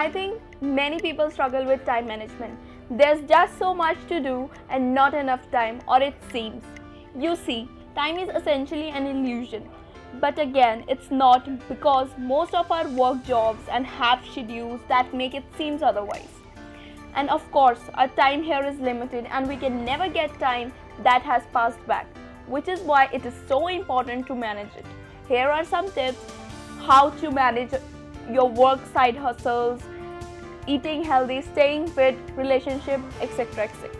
I think many people struggle with time management. There's just so much to do and not enough time, or it seems. You see, time is essentially an illusion. But again, it's not because most of our work jobs and have schedules that make it seems otherwise. And of course, our time here is limited and we can never get time that has passed back, which is why it is so important to manage it. Here are some tips how to manage your work side hustles, eating healthy, staying fit, relationship, etc. etc.